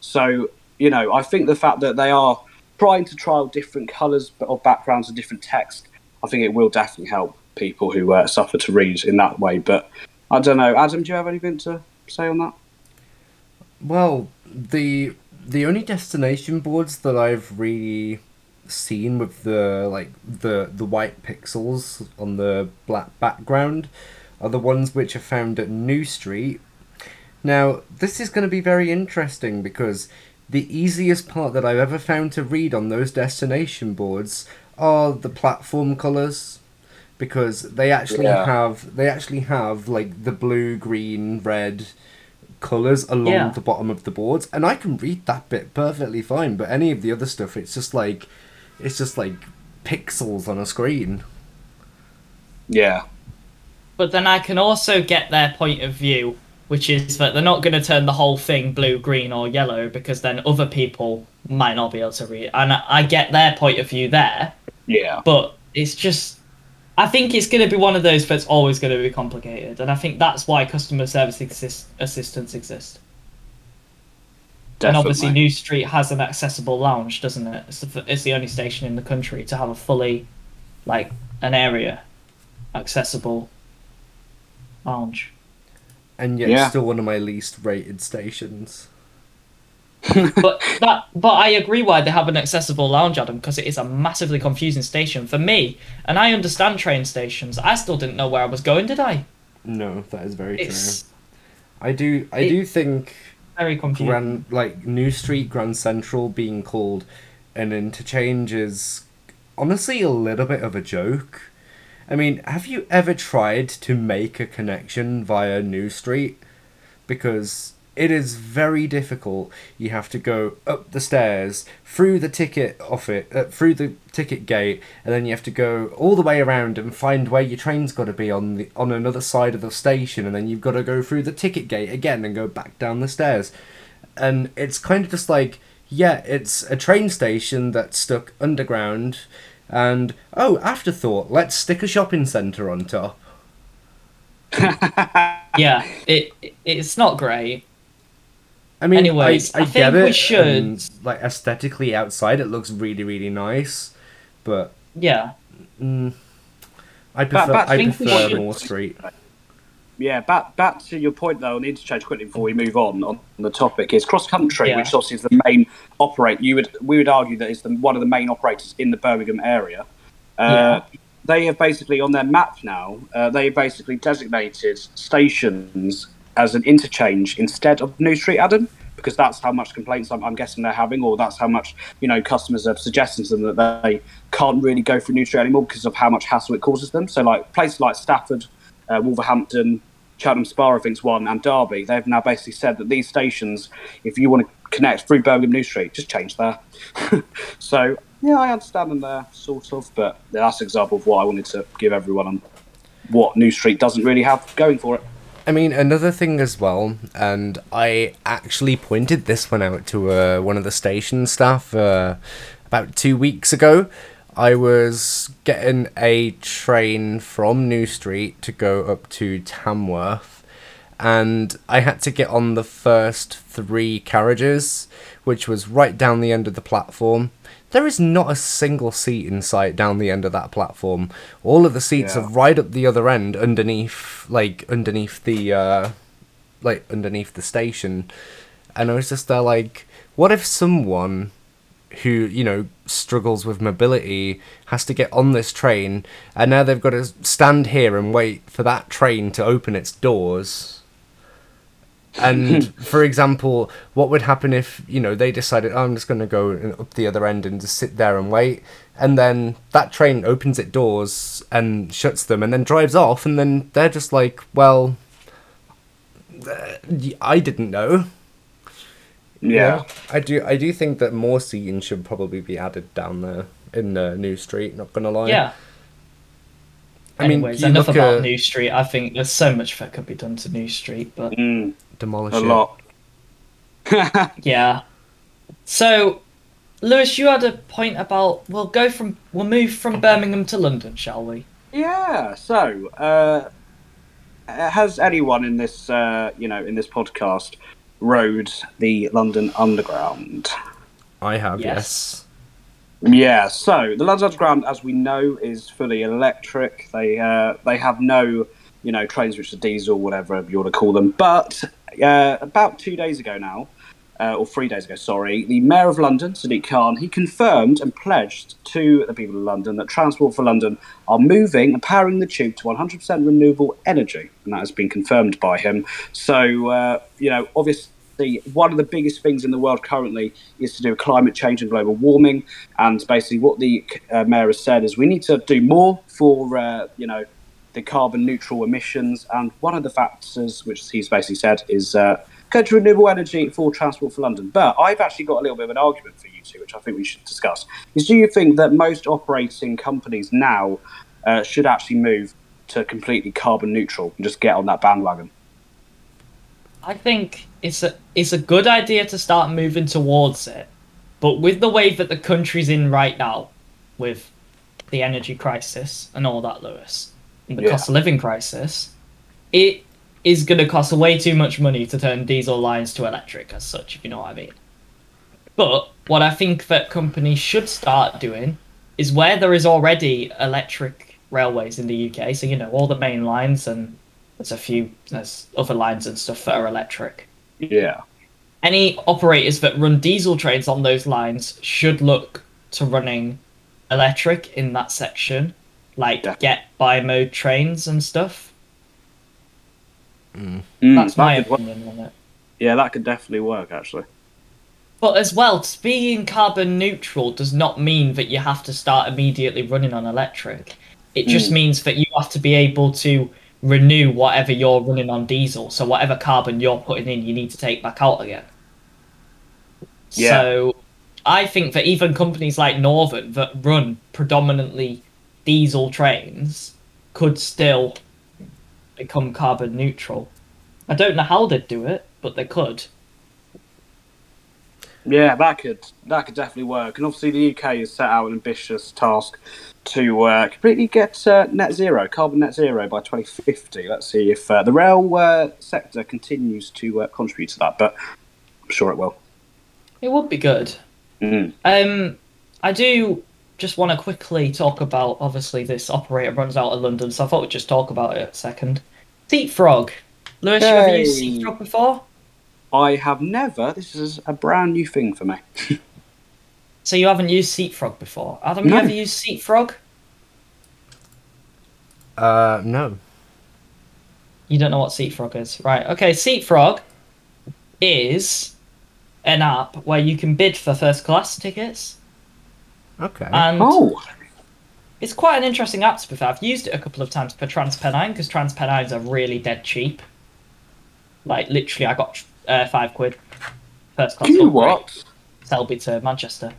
So you know i think the fact that they are trying to trial different colors or backgrounds and different text i think it will definitely help people who uh, suffer to read in that way. But i don't know. Adam do you have anything to say on that? Well, the the only destination boards that I've really seen with the like the the white pixels on the black background are the ones which are found at New Street. Now, this is going to be very interesting because the easiest part that I've ever found to read on those destination boards are the platform colors because they actually Yeah. have they actually have like the blue, green, red colors along Yeah. the bottom of the boards and I can read that bit perfectly fine but any of the other stuff it's just like it's just like pixels on a screen. yeah But then I can also get their point of view, which is that they're not going to turn the whole thing blue, green, or yellow because then other people might not be able to read. And I, I get their point of view there, yeah but it's just. I think it's going to be one of those that's always going to be complicated, and I think that's why customer service exist- assistants exist. And obviously, New Street has an accessible lounge, doesn't it? It's the, it's the only station in the country to have a fully, like, an area accessible lounge. And yet, Yeah. still one of my least rated stations. but that, but I agree why they have an accessible lounge, Adam, because it is a massively confusing station for me. And I understand train stations. I still didn't know where I was going, did I? No, that is very It's true. I do. I it- do think very confusing. Grand like New Street Grand Central being called an interchange is honestly a little bit of a joke. I mean, have you ever tried to make a connection via New Street? Because it is very difficult. You have to go up the stairs, through the ticket office, uh, through the ticket gate, and then you have to go all the way around and find where your train's got to be on the on another side of the station, and then you've got to go through the ticket gate again and go back down the stairs. And it's kind of just like, yeah, it's a train station that's stuck underground, and oh, afterthought, let's stick a shopping centre on top. yeah, it, it it's not great. I mean, Anyways, I, I I, think get we should- and, like aesthetically outside, it looks really, really nice, but Yeah, mm, I prefer but I think we prefer should- Moor Street. Yeah, back back to your point though on the interchange quickly before we move on on the topic is cross country, Yeah. which obviously is the main operate. You would we would argue that is the one of the main operators in the Birmingham area. Uh, They have basically on their map now. Uh, they have basically designated stations as an interchange instead of New Street, Adam, because that's how much complaints I'm, I'm guessing they're having, or that's how much you know customers are suggesting to them that they can't really go through New Street anymore because of how much hassle it causes them. So like places like Stafford, uh, Wolverhampton, Cheltenham Spa, I think's one, and Derby, they've now basically said that these stations, if you want to connect through Birmingham New Street, just change there. so yeah, I understand them there, sort of, but that's an example of what I wanted to give everyone on what New Street doesn't really have going for it. I mean, another thing as well, and I actually pointed this one out to uh, one of the station staff uh, about two weeks ago. I was getting a train from New Street to go up to Tamworth, and I had to get on the first three carriages, which was right down the end of the platform. There is not a single seat in sight down the end of that platform. All of the seats Yeah. are right up the other end, underneath, like underneath the, uh, like underneath the station. And I was just there, like, what if someone who you know struggles with mobility has to get on this train, and now they've got to stand here and wait for that train to open its doors? And for example, what would happen if you know they decided, oh, I'm just going to go up the other end and just sit there and wait, and then that train opens its doors and shuts them, and then drives off, and then they're just like, well, uh, I didn't know. Yeah. I do. I do think that more seating should probably be added down there in uh, New Street. Not gonna lie. yeah. I mean, Anyways, you enough about at New Street. I think there's so much that could be done to New Street, but Mm, demolish a it. lot. yeah. So, Lewis, you had a point about we'll go from we'll move from Birmingham to London, shall we? Yeah. So, uh, has anyone in this, uh, you know, in this podcast, rode the London Underground? I have Yes. yes. Yeah. So the London Underground, as we know, is fully electric. They uh, they have no, you know, trains which are diesel, whatever you want to call them. But uh, about two days ago now. Uh, or three days ago, sorry, the Mayor of London, Sadiq Khan, he confirmed and pledged to the people of London that Transport for London are moving and powering the tube to 100% renewable energy, and that has been confirmed by him. So, uh, you know, obviously, one of the biggest things in the world currently is to do with climate change and global warming. And basically, what the uh, mayor has said is we need to do more for, uh, you know, the carbon neutral emissions. And one of the factors, which he's basically said, is uh, go to renewable energy for Transport for London. But I've actually got a little bit of an argument for you two, which I think we should discuss. Is do you think that most operating companies now uh, should actually move to completely carbon neutral and just get on that bandwagon? I think it's a it's a good idea to start moving towards it, but with the way that the country's in right now, with the energy crisis and all that, Lewis, the Yeah. cost of living crisis, it is going to cost way too much money to turn diesel lines to electric as such. If you know what I mean. But what I think that companies should start doing is where there is already electric railways in the UK. So you know all the main lines and there's a few there's other lines and stuff that are electric. Yeah. Any operators that run diesel trains on those lines should look to running electric in that section, like Yeah. get bi-mode trains and stuff. Mm, That's my that could work. opinion on it. Yeah, that could definitely work actually. But as well, being carbon neutral does not mean that you have to start immediately running on electric. It just Mm. means that you have to be able to renew whatever you're running on diesel. So whatever carbon you're putting in, you need to take back out again. Yeah. So I think that even companies like Northern that run predominantly diesel trains could still become carbon neutral. I don't know how they'd do it, but they could. Yeah, that could that could definitely work. And obviously, the UK has set out an ambitious task to uh, completely get uh, net zero, carbon net zero by 2050. Let's see if uh, the rail uh, sector continues to uh, contribute to that, but I'm sure it will. It would be good. Mm. Um, I do just want to quickly talk about obviously this operator runs out of London, so I thought we'd just talk about it a second. Seatfrog. Lewis, you used Hey. Seatfrog before? I have never. This is a brand new thing for me. So you haven't used Seatfrog before. Adam, you No. ever used Seatfrog? Uh, no. You don't know what Seatfrog is, right? Okay, Seatfrog is an app where you can bid for first class tickets, Okay. and Oh, It's quite an interesting app to be fair. I've used it a couple of times for Transpennine because Transpennines are really dead cheap. Like literally, I got uh, five quid first class. do you upgrade, what? Selby to Manchester.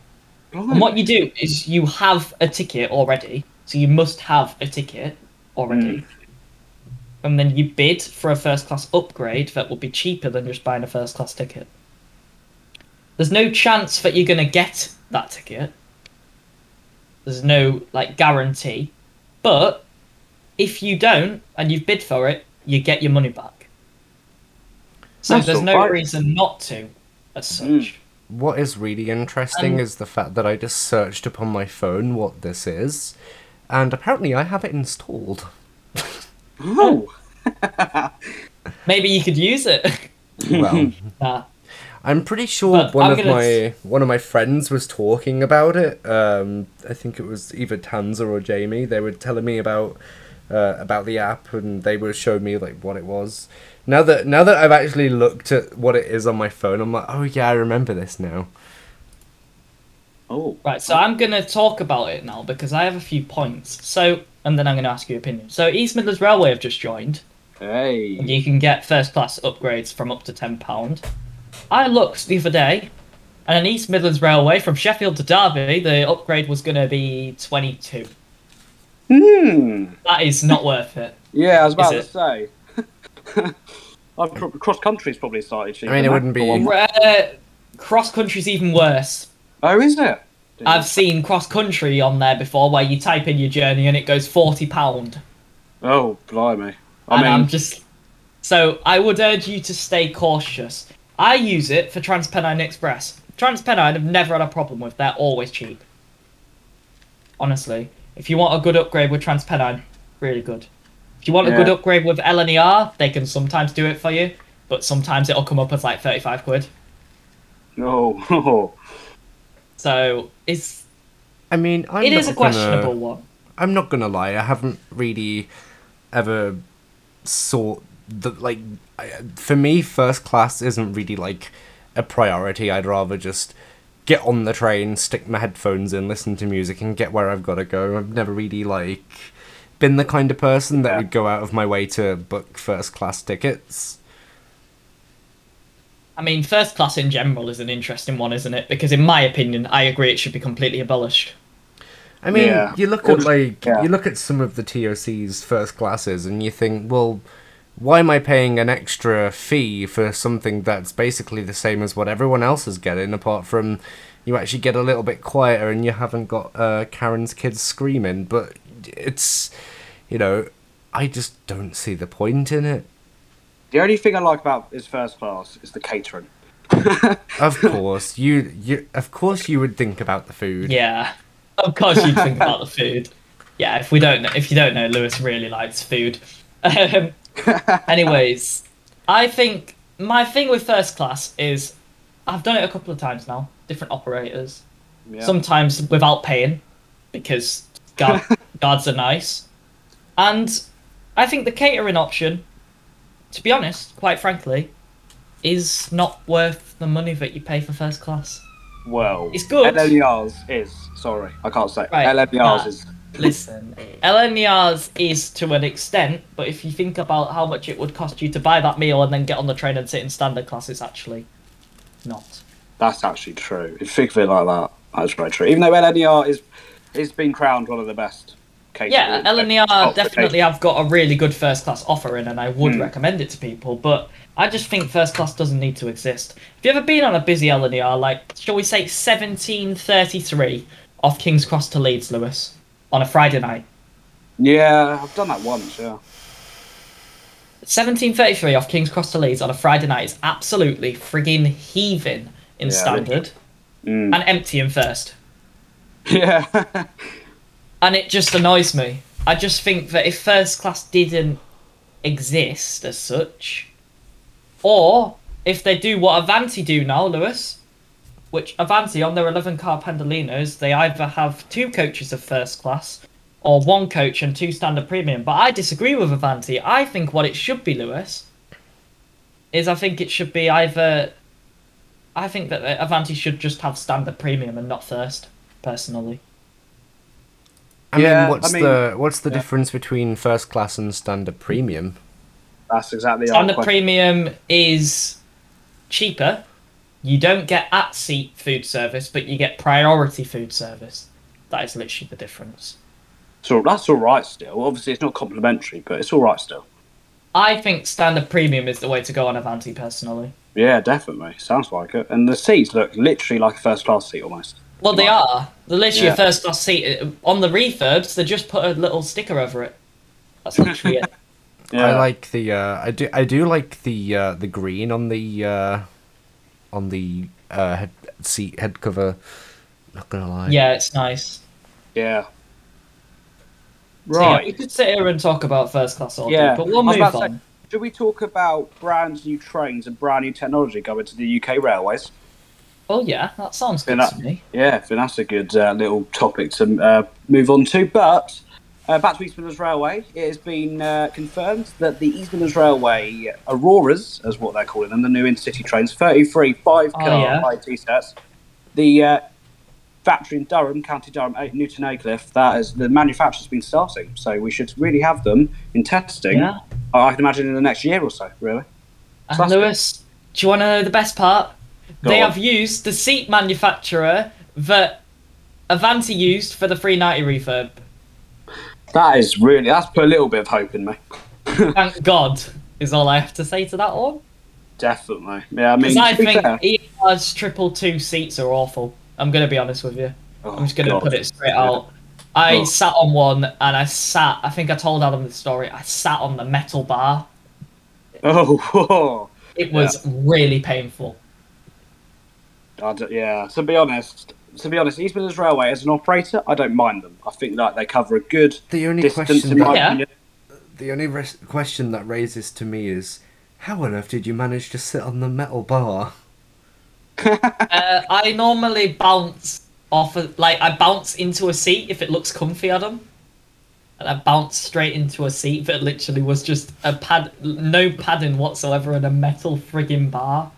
Blimey. And what you do is you have a ticket already, so you must have a ticket already. And then you bid for a first class upgrade that will be cheaper than just buying a first class ticket. There's no chance that you're going to get that ticket. There's no like guarantee. But if you don't and you've bid for it, you get your money back. So That's there's no alright. reason not to, as such. Mm. What is really interesting Um, is the fact that I just searched upon my phone what this is, and apparently I have it installed. Oh, Maybe you could use it. Well, nah. I'm pretty sure But one I'm of gonna my one of my friends was talking about it. Um, I think it was either Tanza or Jamie. They were telling me about uh, about the app, and they were showing me like what it was. Now that now that I've actually looked at what it is on my phone, I'm like, oh yeah, I remember this now. oh, Right, so I'm going to talk about it now because I have a few points. So, and then I'm going to ask your opinion. So, East Midlands Railway have just joined. hey. You can get first class upgrades from up to £10. I looked the other day, and an East Midlands Railway from Sheffield to Derby, the upgrade was going to be 22 Hmm. That is not worth it. Yeah, I was about to Is say. I've cro- cross country's probably started cheaper. I mean, it wouldn't be- for one. Uh, cross country's even worse. Oh, is it? I've seen cross country on there before where you type in your journey and it goes £40. Oh, blimey. I and mean, I'm just so I would urge you to stay cautious. I use it for Transpennine Express. Transpennine have never had a problem with. They're always cheap. Honestly, if you want a good upgrade with Transpennine, really good. If you want a good upgrade with LNER, they can sometimes do it for you, but sometimes it'll come up as like thirty-five quid. oh. So it's I mean, I'm it is a not gonna- questionable one. I'm not gonna lie. I haven't really ever sought the like. I- For me, first class isn't really like a priority. I'd rather just get on the train, stick my headphones in, listen to music, and get where I've got to go. I've never really like been the kind of person that Yeah. would go out of my way to book first class tickets. I mean, first class in general is an interesting one, isn't it? Because in my opinion, I agree it should be completely abolished. I mean, Yeah. you look Or at like yeah. you look at some of the TOC's first classes, and you think, well, why am I paying an extra fee for something that's basically the same as what everyone else is getting, apart from you actually get a little bit quieter and you haven't got uh, Karen's kids screaming? But it's, you know, I just don't see the point in it. The only thing I like about his first class is the catering. Of course, you you of course you would think about the food. Yeah, of course you'd think about the food. Yeah, if we don't, know, if you don't know, Lewis really likes food. Um, anyways, I think my thing with first class is I've done it a couple of times now, different operators. Yeah. Sometimes without paying, because guard, guards are nice, and I think the catering option, to be honest, quite frankly, is not worth the money that you pay for first class. Well, It's good. LNER's is. Sorry, I can't say. Right. Nah. is. Listen, LNER's is to an extent, but if you think about how much it would cost you to buy that meal and then get on the train and sit in standard class, it's actually not. That's actually true. If you think of it like that, that's very true. Even though LNER is is been crowned one of the best. catering- Yeah, LNER Oh, definitely have got a really good first class offering, and I would Hmm. recommend it to people. But I just think first class doesn't need to exist. Have you ever been on a busy LNER, like shall we say seventeen thirty three off King's Cross to Leeds, Lewis, on a Friday night? Yeah, I've done that once. Yeah. 1733 off King's Cross to Leeds on a Friday night is absolutely frigging heaving in Yeah, standard Mm. and emptying first. Yeah. And it just annoys me. I just think that if first class didn't exist as such, or if they do what Avanti do now, Lewis, which Avanti on their 11 car Pendolinos, they either have two coaches of first class or one coach and two standard premium. But I disagree with Avanti. I think what it should be, Lewis, is I think it should be either. I think that uh, Avanti should just have standard premium and not first, personally. I Yeah, mean, what's I mean- the what's the yeah. difference between first class and standard premium? That's exactly our Standard question. premium is cheaper. You don't get at seat food service, but you get priority food service. That is literally the difference. So that's all right still. Obviously, it's not complimentary, but it's all right still. I think standard premium is the way to go on Avanti personally. Yeah, definitely. Sounds like it. And the seats look literally like a first class seat almost. Well, they are. They're literally Yeah. a first class seat. On the refurbs, they just put a little sticker over it. That's literally it. Yeah. I like the uh, I do I do like the uh, the green on the uh, on the uh, head, seat head cover. Not gonna lie. Yeah, it's nice. Yeah. So, yeah, Right. we could sit here and talk about first class all Yeah. but we'll move about to say- on. Should we talk about brand new trains and brand new technology going to the UK railways? Oh yeah, that sounds good Yeah, to me. Yeah, I think that's a good uh, little topic to uh, move on to. But uh, back to East Midlands Railway, it has been uh, confirmed that the East Midlands Railway Auroras, as what they're calling them, the new intercity trains, 33 five car Oh, yeah. IET sets, the uh, factory in Durham, County Durham, Newton Aycliffe, that is the manufacturer's been starting. So we should really have them in testing. Yeah. I can imagine in the next year or so, really. And that's Lewis, do you want to know the best part? Go they on. have used the seat manufacturer that Avanti used for the 390 refurb. That is really, that's put a little bit of hope in me. Thank God, is all I have to say to that one. Definitely. Yeah, I mean, I think ER's triple two seats are awful. I'm going to be honest with you. Oh, I'm just going to God. put it straight out. I Oh. sat on one and I sat, I think I told Adam the story, I sat on the metal bar. Oh, whoa. It was really painful. Yeah. To be honest, to be honest, East Midlands Railway as an operator, I don't mind them. I think that they cover a good The only distance question in that my Yeah. opinion. the only res- question that raises to me is how on earth did you manage to sit on the metal bar? Uh, I normally bounce off, of, like I bounce into a seat if it looks comfy, Adam, and I bounce straight into a seat that literally was just a pad, no padding whatsoever, and a metal frigging bar.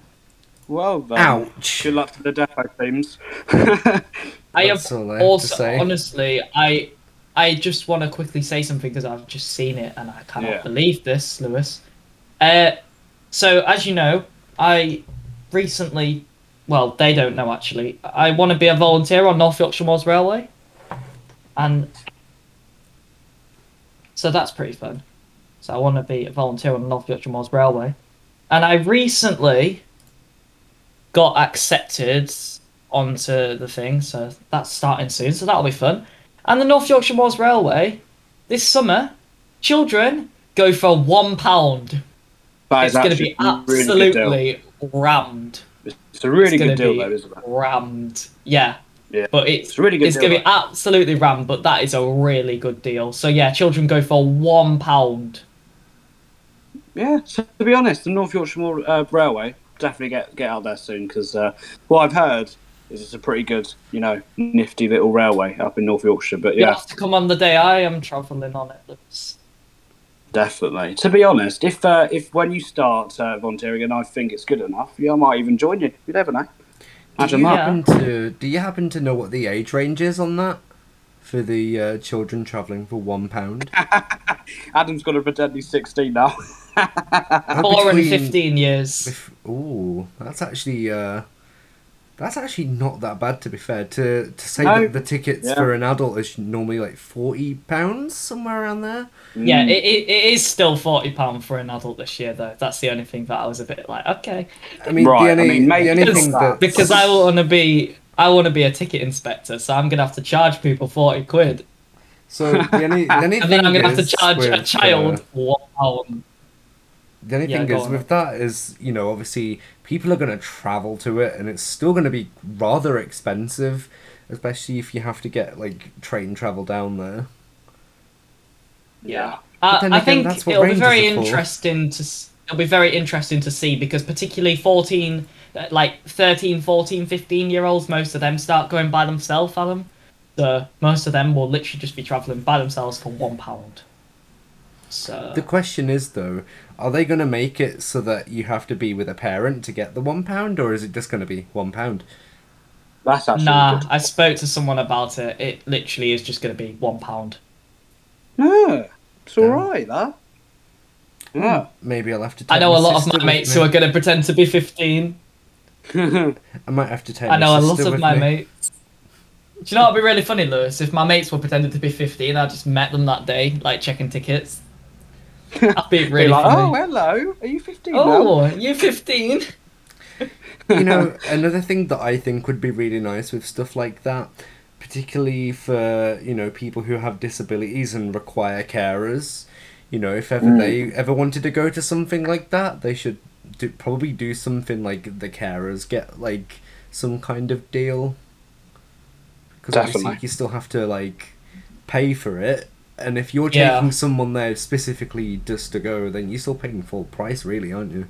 Well, then, Ouch. Good luck to the depot teams. I That's have all I have to also, say. honestly, I, I just want to quickly say something because I've just seen it and I cannot Yeah. believe this, Lewis. Uh, so as you know, I recently, well, they don't know actually. I want to be a volunteer on North Yorkshire Moors Railway, and so that's pretty fun. So I want to be a volunteer on North Yorkshire Moors Railway, and I recently got accepted onto the thing, so that's starting soon. So that'll be fun. And the North Yorkshire Moors Railway this summer, children go for one pound. That It's going to be actually really absolutely rammed. It's a really It's good deal, though, isn't it? rammed. Yeah. Yeah. But it's, It's really good It's deal, gonna be absolutely rammed, but that is a really good deal. So yeah, children go for one pound. Yeah, so to be honest, the North Yorkshire Moor, uh, Railway definitely get get out there soon because uh, what I've heard is it's a pretty good, you know, nifty little railway up in North Yorkshire. But You have to come on the day I am travelling on it. Lewis. definitely. To be honest, if uh, if when you start uh, volunteering and I think it's good enough, yeah, I might even join you. You never know. Do you that. happen to do you happen to know what the age range is on that for the uh, children travelling for one pound? Adam's got to pretend he's 16 now. Uh, Four and fifteen years. If, ooh, that's actually uh, that's actually not that bad to be fair. To to say No. that the tickets Yeah. for an adult is normally like forty pounds somewhere around there. Yeah, Mm. it, it, it is still forty pound for an adult this year though. That's the only thing that I was a bit like, okay, I mean, Right, the I mean, maybe the only thing that. that because I want to be I want to be a ticket inspector, so I'm gonna have to charge people forty quid, so the only, the only and then I'm gonna have to charge a child uh, one pound. The only Yeah, thing is on. with that is, you know, obviously people are going to travel to it and it's still going to be rather expensive, especially if you have to get like train travel down there. Yeah. Uh, then I think it'll be very interesting to it'll be very interesting to see because particularly 14 uh, Uh, like 13 14 15 year olds most of them start going by themselves Adam so most of them will literally just be traveling by themselves for one pound so The question is though, are they going to make it so that you have to be with a parent to get the one pound, or is it just going to be one pound? That's actually nah. I spoke to someone about it it literally is just going to be one pound Yeah, it's all Yeah. right, that. Hmm, yeah. Maybe I'll have to. Take I know a lot of my mates me. who are going to pretend to be 15 I might have to take. I know a lot of my me. mates. Do you know what'd be really funny, Lewis? If my mates were pretending to be 15, I just met them that day, like checking tickets. That'd be Be really like, oh, hello. Are you 15 now? Oh, you 15? you know, another thing that I think would be really nice with stuff like that, particularly for you know people who have disabilities and require carers. You know, if ever Mm. they ever wanted to go to something like that, they should do, probably do something like the carers get like some kind of deal. Because obviously you still have to like pay for it, and if you're Yeah. taking someone there specifically just to go, then you're still paying full price, really, aren't you?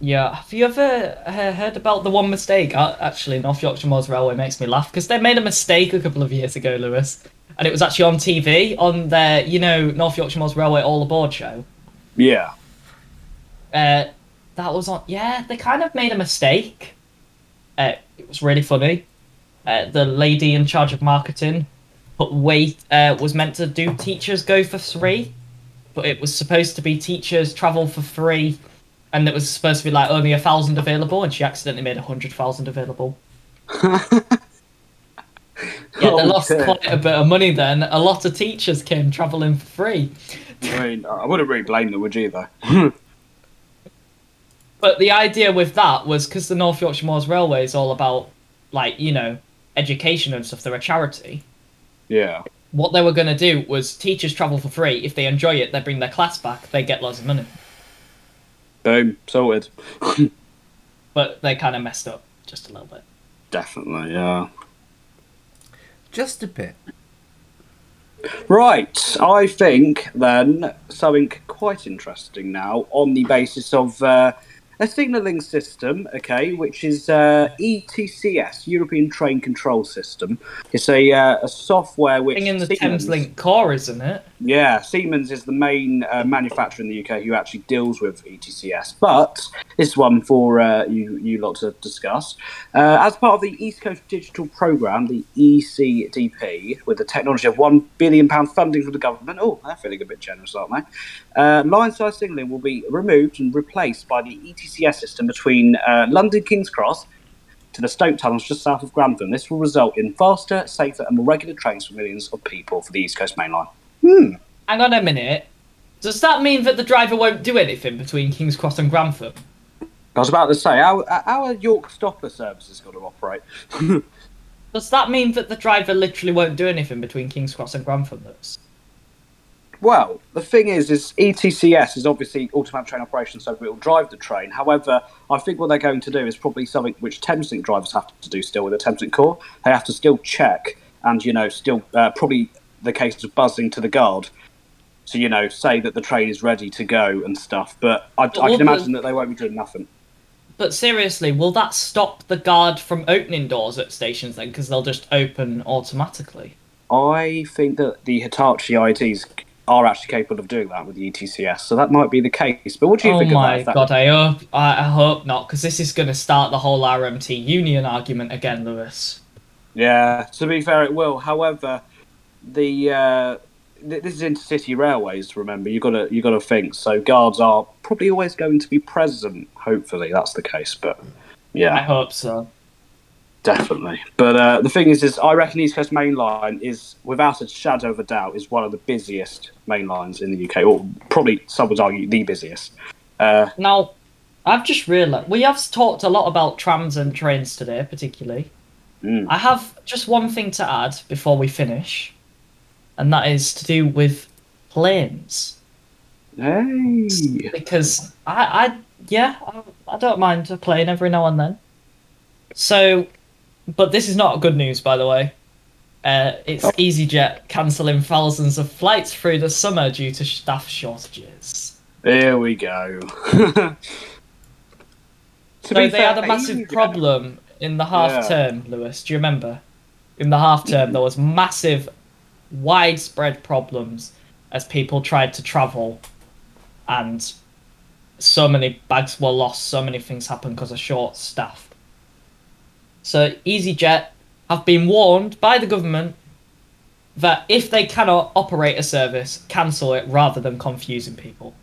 Yeah. Have you ever uh, heard about the one mistake? Uh, actually, North Yorkshire Moors Railway makes me laugh because they made a mistake a couple of years ago, Lewis. And it was actually on TV on their, you know, North Yorkshire Moors Railway All Aboard show. Yeah. Uh, that was on. Yeah, they kind of made a mistake. Uh, it was really funny. Uh, the lady in charge of marketing put wait uh, was meant to do teachers go for free, but it was supposed to be teachers travel for free, and it was supposed to be like only a thousand available, and she accidentally made a hundred thousand available. Yeah, they Oh, lost quite a bit of money then. A lot of teachers came traveling for free. I mean, I wouldn't really blame them, would you, though? But the idea with that was because the North Yorkshire Moors Railway is all about, like, you know, education and stuff. They're a charity. yeah. What they were going to do was teachers travel for free. If they enjoy it, they bring their class back. They get loads of money. Boom. Sorted. But they kind of messed up just a little bit. Definitely, yeah. Just a bit. Right, I think then something quite interesting now on the basis of uh, a signalling system, okay, which is uh, ETCS, European Train Control System. It's a, uh, a software which in the Siemens- Thameslink core, isn't it? Yeah, Siemens is the main uh, manufacturer in the UK who actually deals with ETCS. But this is one for uh, you, you lot to discuss. Uh, as part of the East Coast Digital Programme, the ECDP, with the technology of £1 billion funding from the government, oh, they're feeling a bit generous, aren't they? Uh, line side signalling will be removed and replaced by the E ETCS system between uh, London King's Cross to the Stoke tunnels just south of Grantham. This will result in faster, safer, and more regular trains for millions of people for the East Coast Main Line. Hmm. Hang on a minute. Does that mean that the driver won't do anything between King's Cross and Grantham? I was about to say, our, our York stopper service has got to operate. Does that mean that the driver literally won't do anything between King's Cross and Grantham? That's... Well, the thing is, is ETCS is obviously automatic train operation, so it will drive the train. However, I think what they're going to do is probably something which Thameslink drivers have to do still with the Thameslink core. They have to still check and, you know, still uh, probably the case of buzzing to the guard to, you know, say that the train is ready to go and stuff. But I, I can imagine that they won't be doing nothing. But seriously, will that stop the guard from opening doors at stations then? Because they'll just open automatically. I think that the Hitachi IETs are actually capable of doing that with the ETCS, so that might be the case. But what do you oh think my of that? god, I hope I, I hope not, because this is going to start the whole RMT union argument again, Lewis. Yeah, to be fair, it will. However, the uh, th- this is intercity railways. Remember, you got to you got to think. So guards are probably always going to be present. Hopefully, that's the case. But yeah, I hope so. Definitely. But uh, the thing is, is I reckon East Coast Main Line is, without a shadow of a doubt, is one of the busiest main lines in the UK, or probably some would argue the busiest. Uh, Now, I've just realised we have talked a lot about trams and trains today, particularly. mm. I have just one thing to add before we finish, and that is to do with planes. Hey. because I, I yeah, I, I don't mind a plane every now and then. So, but this is not good news, by the way. Uh, it's EasyJet cancelling thousands of flights through the summer due to staff shortages. Here we go. So they fair, had a massive problem in the half Yeah. term, Lewis. Do you remember? In the half term, there was massive, widespread problems as people tried to travel, and so many bags were lost. So many things happened because of short staff. So EasyJet have been warned by the government that if they cannot operate a service, cancel it rather than confusing people.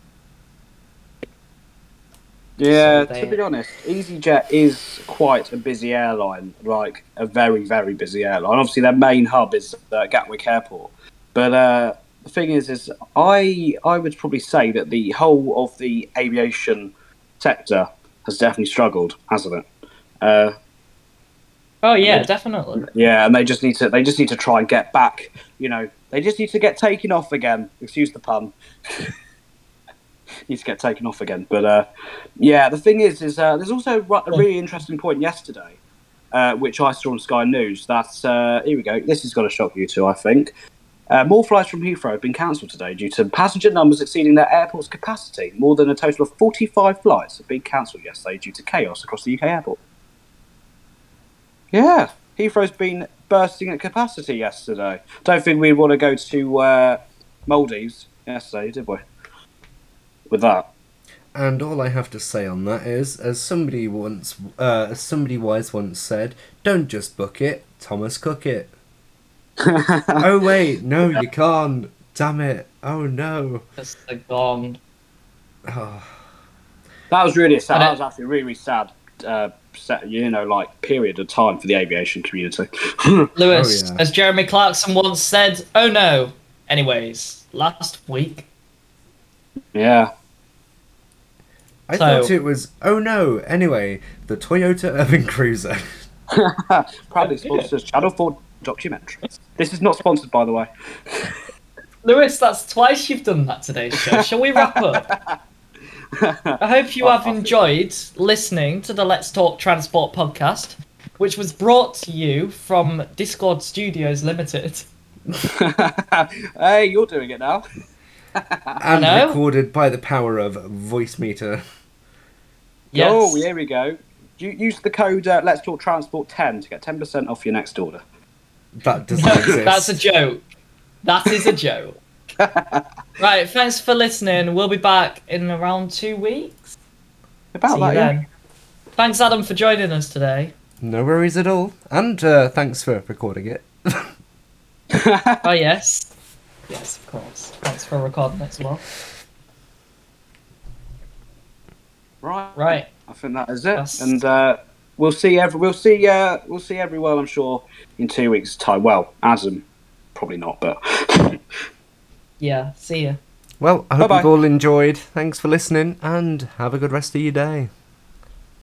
Yeah, So to be honest, EasyJet is quite a busy airline, like a very, very busy airline. Obviously, their main hub is uh, Gatwick Airport, but uh, the thing is, is I I would probably say that the whole of the aviation sector has definitely struggled, hasn't it? Uh, Oh yeah, definitely. yeah, and they just need to they just need to try and get back. You know, they just need to get taken off again. Excuse the pun. need to get taken off again. But uh, yeah, the thing is, is uh, there's also a really interesting point yesterday, uh, which I saw on Sky News. That uh, here we go. This is going to shock you too, I think. Uh, more flights from Heathrow have been cancelled today due to passenger numbers exceeding their airport's capacity. More than a total of 45 flights have been cancelled yesterday due to chaos across the UK airport. Yeah, Heathrow's been bursting at capacity yesterday. Don't think we'd want to go to uh, Maldives yesterday, did we? With that. And all I have to say on that is, as somebody once, uh, as somebody wise once said, don't just book it, Thomas Cook it. oh wait, no, you can't. Damn it! Oh no. That's the gone. Oh, That was really sad. That was actually really, really sad, uh, set, you know, like period of time for the aviation community. Lewis, Oh, yeah. as Jeremy Clarkson once said, oh no. Anyways, last week, yeah. I So- thought it was. Oh no. Anyway, the Toyota Urban Cruiser. Proudly sponsors Channel 4 documentaries. This is not sponsored, by the way. Lewis, that's twice you've done that today. show. Shall we wrap up? I hope you have enjoyed listening to the Let's Talk Transport podcast, which was brought to you from Discord Studios Limited. hey, you're doing it now. and know. recorded by the power of Voicemeeter. Yes. Oh, here we go. Use the code uh, Let's Talk Transport 10 to get 10% off your next order. That doesn't No, exist. that's a joke. That is a joke. Right, thanks for listening. We'll be back in around two weeks. About See that, you yeah. then. Thanks, Adam, for joining us today. No worries at all. And uh, thanks for recording it. Oh, yes. Yes, of course. Thanks for recording it as well. Right. Right. I think that is it. That's- And uh, we'll see every we'll see uh, we'll see everyone I'm sure in two weeks' time. Well, Adam, probably not, but Yeah, see ya. Well, I hope Bye-bye. you've all enjoyed. Thanks for listening and have a good rest of your day.